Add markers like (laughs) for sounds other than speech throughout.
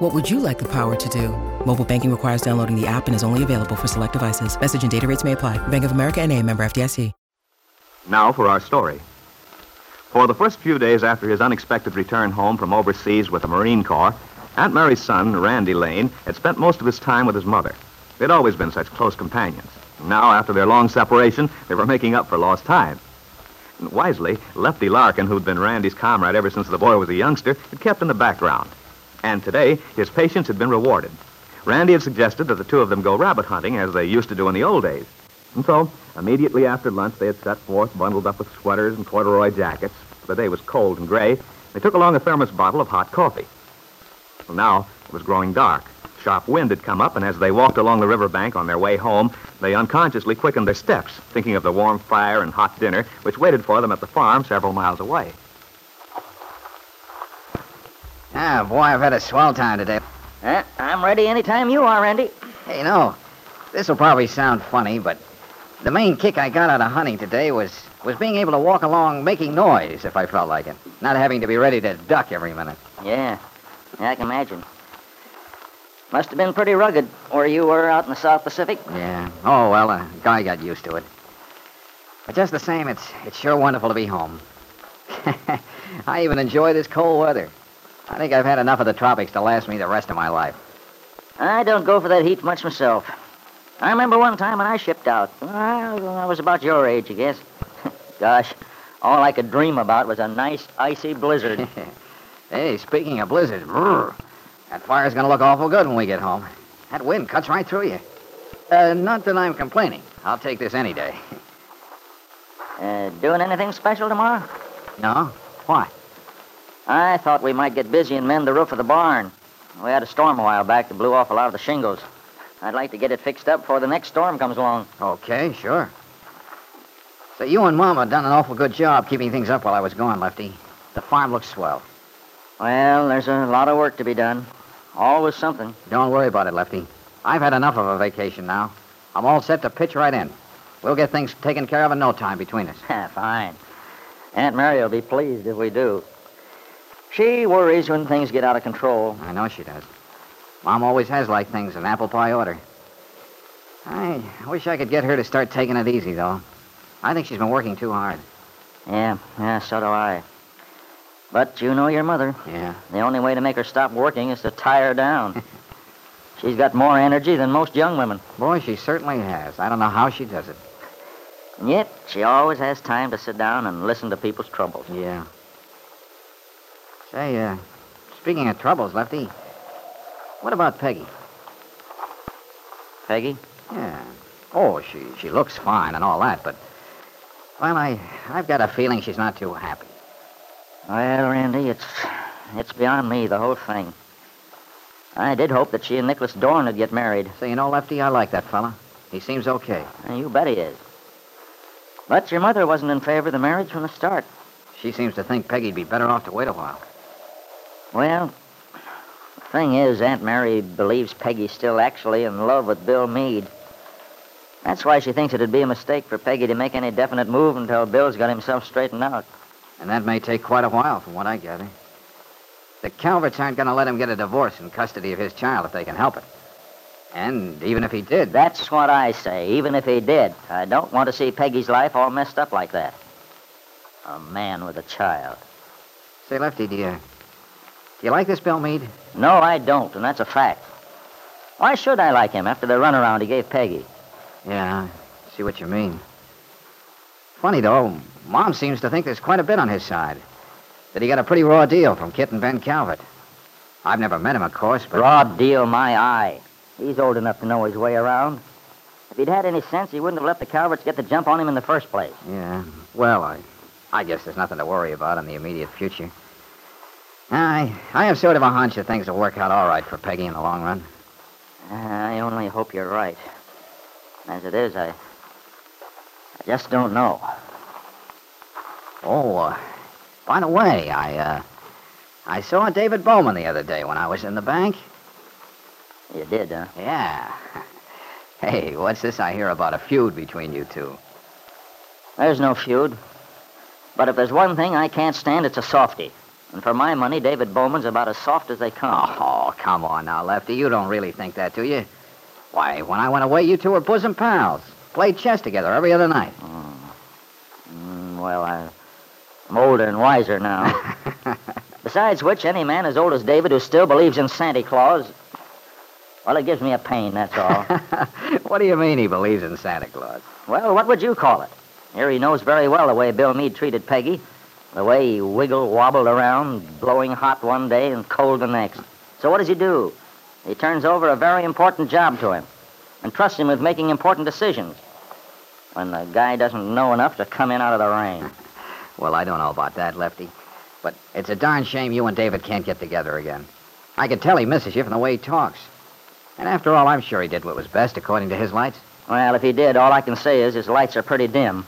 What would you like the power to do? Mobile banking requires downloading the app and is only available for select devices. Message and data rates may apply. Bank of America and a member FDIC. Now for our story. For the first few days after his unexpected return home from overseas with the Marine Corps, Aunt Mary's son, Randy Lane, had spent most of his time with his mother. They'd always been such close companions. Now, after their long separation, they were making up for lost time. And wisely, Lefty Larkin, who'd been Randy's comrade ever since the boy was a youngster, had kept in the background. And today, his patience had been rewarded. Randy had suggested that the two of them go rabbit hunting as they used to do in the old days. And so, immediately after lunch, they had set forth, bundled up with sweaters and corduroy jackets. The day was cold and gray. They took along a thermos bottle of hot coffee. Well, now it was growing dark. Sharp wind had come up, and as they walked along the riverbank on their way home, they unconsciously quickened their steps, thinking of the warm fire and hot dinner which waited for them at the farm several miles away. Ah, boy, I've had a swell time today. Uh, I'm ready anytime you are, Randy. Hey, you know, this will probably sound funny, but the main kick I got out of hunting today was was being able to walk along making noise if I felt like it, not having to be ready to duck every minute. Yeah, yeah I can imagine. Must have been pretty rugged where you were out in the South Pacific. Yeah. Oh well, a guy got used to it. But just the same, it's it's sure wonderful to be home. (laughs) I even enjoy this cold weather. I think I've had enough of the tropics to last me the rest of my life. I don't go for that heat much myself. I remember one time when I shipped out. Well, I was about your age, I guess. (laughs) Gosh, all I could dream about was a nice, icy blizzard. (laughs) hey, speaking of blizzards, brr, that fire's going to look awful good when we get home. That wind cuts right through you. Uh, not that I'm complaining. I'll take this any day. uh, doing anything special tomorrow? No. Why? I thought we might get busy and mend the roof of the barn. We had a storm a while back that blew off a lot of the shingles. I'd like to get it fixed up before the next storm comes along. Okay, sure. So you and Mom have done an awful good job keeping things up while I was gone, Lefty. The farm looks swell. Well, there's a lot of work to be done. Always something. Don't worry about it, Lefty. I've had enough of a vacation now. I'm all set to pitch right in. We'll get things taken care of in no time between us. (laughs) Fine. Aunt Mary will be pleased if we do. She worries when things get out of control. I know she does. Mom always has liked things in apple pie order. I wish I could get her to start taking it easy, though. I think she's been working too hard. Yeah, yeah, so do I. But you know your mother. Yeah. The only way to make her stop working is to tie her down. (laughs) She's got more energy than most young women. Boy, she certainly has. I don't know how she does it. And yet, she always has time to sit down and listen to people's troubles. Yeah. Say, uh, speaking of troubles, Lefty, what about Peggy? Peggy? Yeah. Oh, she she looks fine and all that, but well, I I've got a feeling she's not too happy. Well, Randy, it's it's beyond me the whole thing. I did hope that she and Nicholas Dorn would get married. So you know, Lefty, I like that fella. He seems okay. You bet he is. But your mother wasn't in favor of the marriage from the start. She seems to think Peggy'd be better off to wait a while. Well, the thing is, Aunt Mary believes Peggy's still actually in love with Bill Meade. That's why she thinks it'd be a mistake for Peggy to make any definite move until Bill's got himself straightened out. And that may take quite a while, from what I gather. The Calverts aren't going to let him get a divorce in custody of his child if they can help it. And even if he did. That's what I say. Even if he did, I don't want to see Peggy's life all messed up like that. A man with a child. Say, Lefty, do you, Do you like this Bill Meade? No, I don't, and that's a fact. Why should I like him after the runaround he gave Peggy? Yeah, I see what you mean. Funny, though, Mom seems to think there's quite a bit on his side. That he got a pretty raw deal from Kit and Ben Calvert. I've never met him, of course, but... Raw deal, my eye. He's old enough to know his way around. If he'd had any sense, he wouldn't have let the Calverts get the jump on him in the first place. Yeah, well, I, I guess there's nothing to worry about in the immediate future. I, I have sort of a hunch that things will work out all right for Peggy in the long run. I only hope you're right. As it is, I, I just don't know. Oh, uh, by the way, I, uh, I saw David Bowman the other day when I was in the bank. You did, huh? Yeah. (laughs) Hey, what's this I hear about a feud between you two? There's no feud. But if there's one thing I can't stand, it's a softy. And for my money, David Bowman's about as soft as they come. Oh, come on now, Lefty. You don't really think that, do you? Why, when I went away, you two were bosom pals. Played chess together every other night. Mm, well, I, I'm older and wiser now. (laughs) Besides which, any man as old as David who still believes in Santa Claus, well, it gives me a pain, that's all. (laughs) what do you mean he believes in Santa Claus? well, what would you call it? Here he knows very well the way Bill Meade treated Peggy, the way he wiggled, wobbled around, blowing hot one day and cold the next. So what does he do? He turns over a very important job to him and trusts him with making important decisions when the guy doesn't know enough to come in out of the rain. (laughs) Well, I don't know about that, Lefty. But it's a darn shame you and David can't get together again. I can tell he misses you from the way he talks. And after all, I'm sure he did what was best according to his lights. Well, if he did, all I can say is his lights are pretty dim.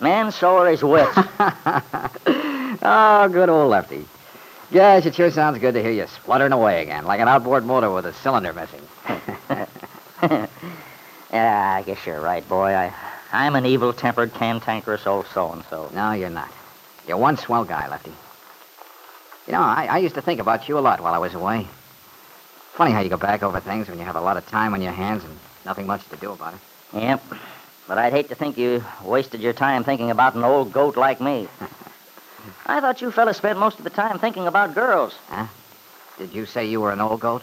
Man, so are his wits. (laughs) oh, good old Lefty. Gosh, it sure sounds good to hear you spluttering away again, like an outboard motor with a cylinder missing. (laughs) yeah, I guess you're right, boy. I, I'm an evil-tempered, cantankerous old so-and-so. no, you're not. You're one swell guy, Lefty. You know, I, I used to think about you a lot while I was away. Funny how you go back over things when you have a lot of time on your hands and nothing much to do about it. Yep. But I'd hate to think you wasted your time thinking about an old goat like me. (laughs) I thought you fellas spent most of the time thinking about girls. Huh? Did you say you were an old goat?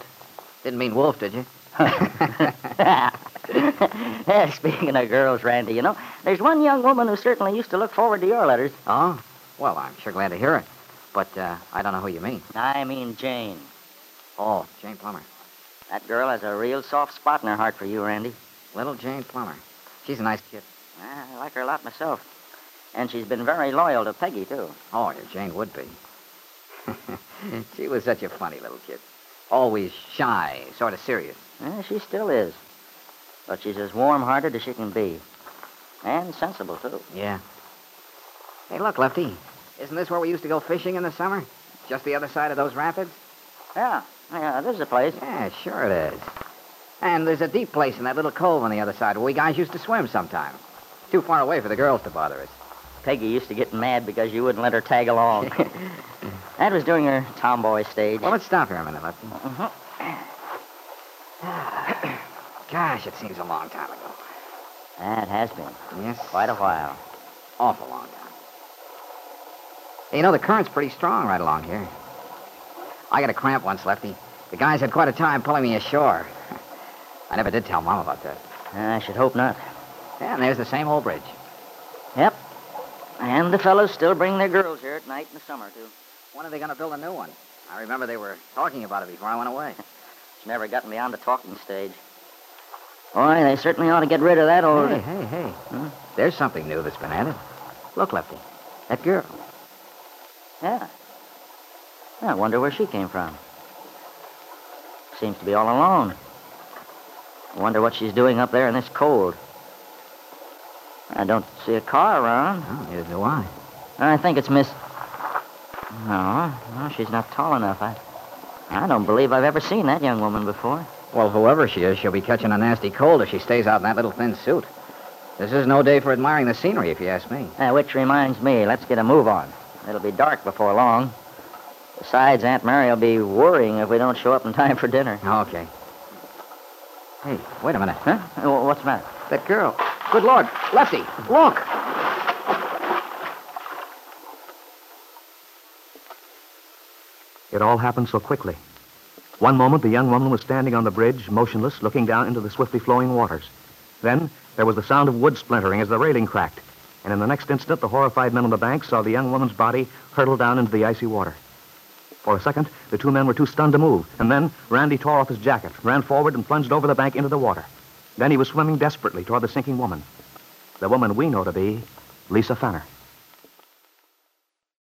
Didn't mean wolf, did you? (laughs) (laughs) yeah, speaking of girls, Randy, you know, there's one young woman who certainly used to look forward to your letters. Oh? Well, I'm sure glad to hear it. But uh, I don't know who you mean. I mean Jane. Oh, Jane Plummer. That girl has a real soft spot in her heart for you, Randy. Little Jane Plummer. She's a nice kid. I like her a lot myself. And she's been very loyal to Peggy, too. Oh, your Jane would (laughs) be. she was such a funny little kid. Always shy, sort of serious. Yeah, she still is. But she's as warm-hearted as she can be. And sensible, too. Yeah. Hey, look, Lefty. Isn't this where we used to go fishing in the summer? Just the other side of those rapids? Yeah, yeah, this is a place. Yeah, sure it is. And there's a deep place in that little cove on the other side where we guys used to swim sometime. Too far away for the girls to bother us. Peggy used to get mad because you wouldn't let her tag along. (laughs) that was during her tomboy stage. Well, let's stop here a minute, Lefty. Mhm. (sighs) Gosh, it seems a long time ago. That has been. Yes. Quite a while. Awful long time. Hey, you know, the current's pretty strong right along here. I got a cramp once, Lefty. The guys had quite a time pulling me ashore. (laughs) I never did tell Mom about that. I should hope not. Yeah, and there's the same old bridge. And the fellows still bring their girls here at night in the summer, too. When are they going to build a new one? I remember they were talking about it before I went away. (laughs) It's never gotten beyond the talking stage. Boy, they certainly ought to get rid of that old... Hey, hey, hey. Hmm? There's something new that's been added. Look, Lefty. That girl. Yeah. I wonder where she came from. Seems to be all alone. I wonder what she's doing up there in this cold. I don't see a car around. Oh, neither do I. I think it's Miss. No, no, she's not tall enough. I, I don't believe I've ever seen that young woman before. Well, whoever she is, she'll be catching a nasty cold if she stays out in that little thin suit. This is no day for admiring the scenery, if you ask me. Uh, which reminds me, let's get a move on. It'll be dark before long. Besides, Aunt Mary will be worrying if we don't show up in (laughs) time for dinner. Okay. Hey, wait a minute. Huh? Uh, What's the matter? That girl. Good Lord. Lefty, look. It all happened so quickly. One moment, the young woman was standing on the bridge, motionless, looking down into the swiftly flowing waters. Then, there was the sound of wood splintering as the railing cracked. And in the next instant, the horrified men on the bank saw the young woman's body hurtle down into the icy water. For a second, the two men were too stunned to move. And then, Randy tore off his jacket, ran forward, and plunged over the bank into the water. Then he was swimming desperately toward the sinking woman. The woman we know to be Lisa Fenner.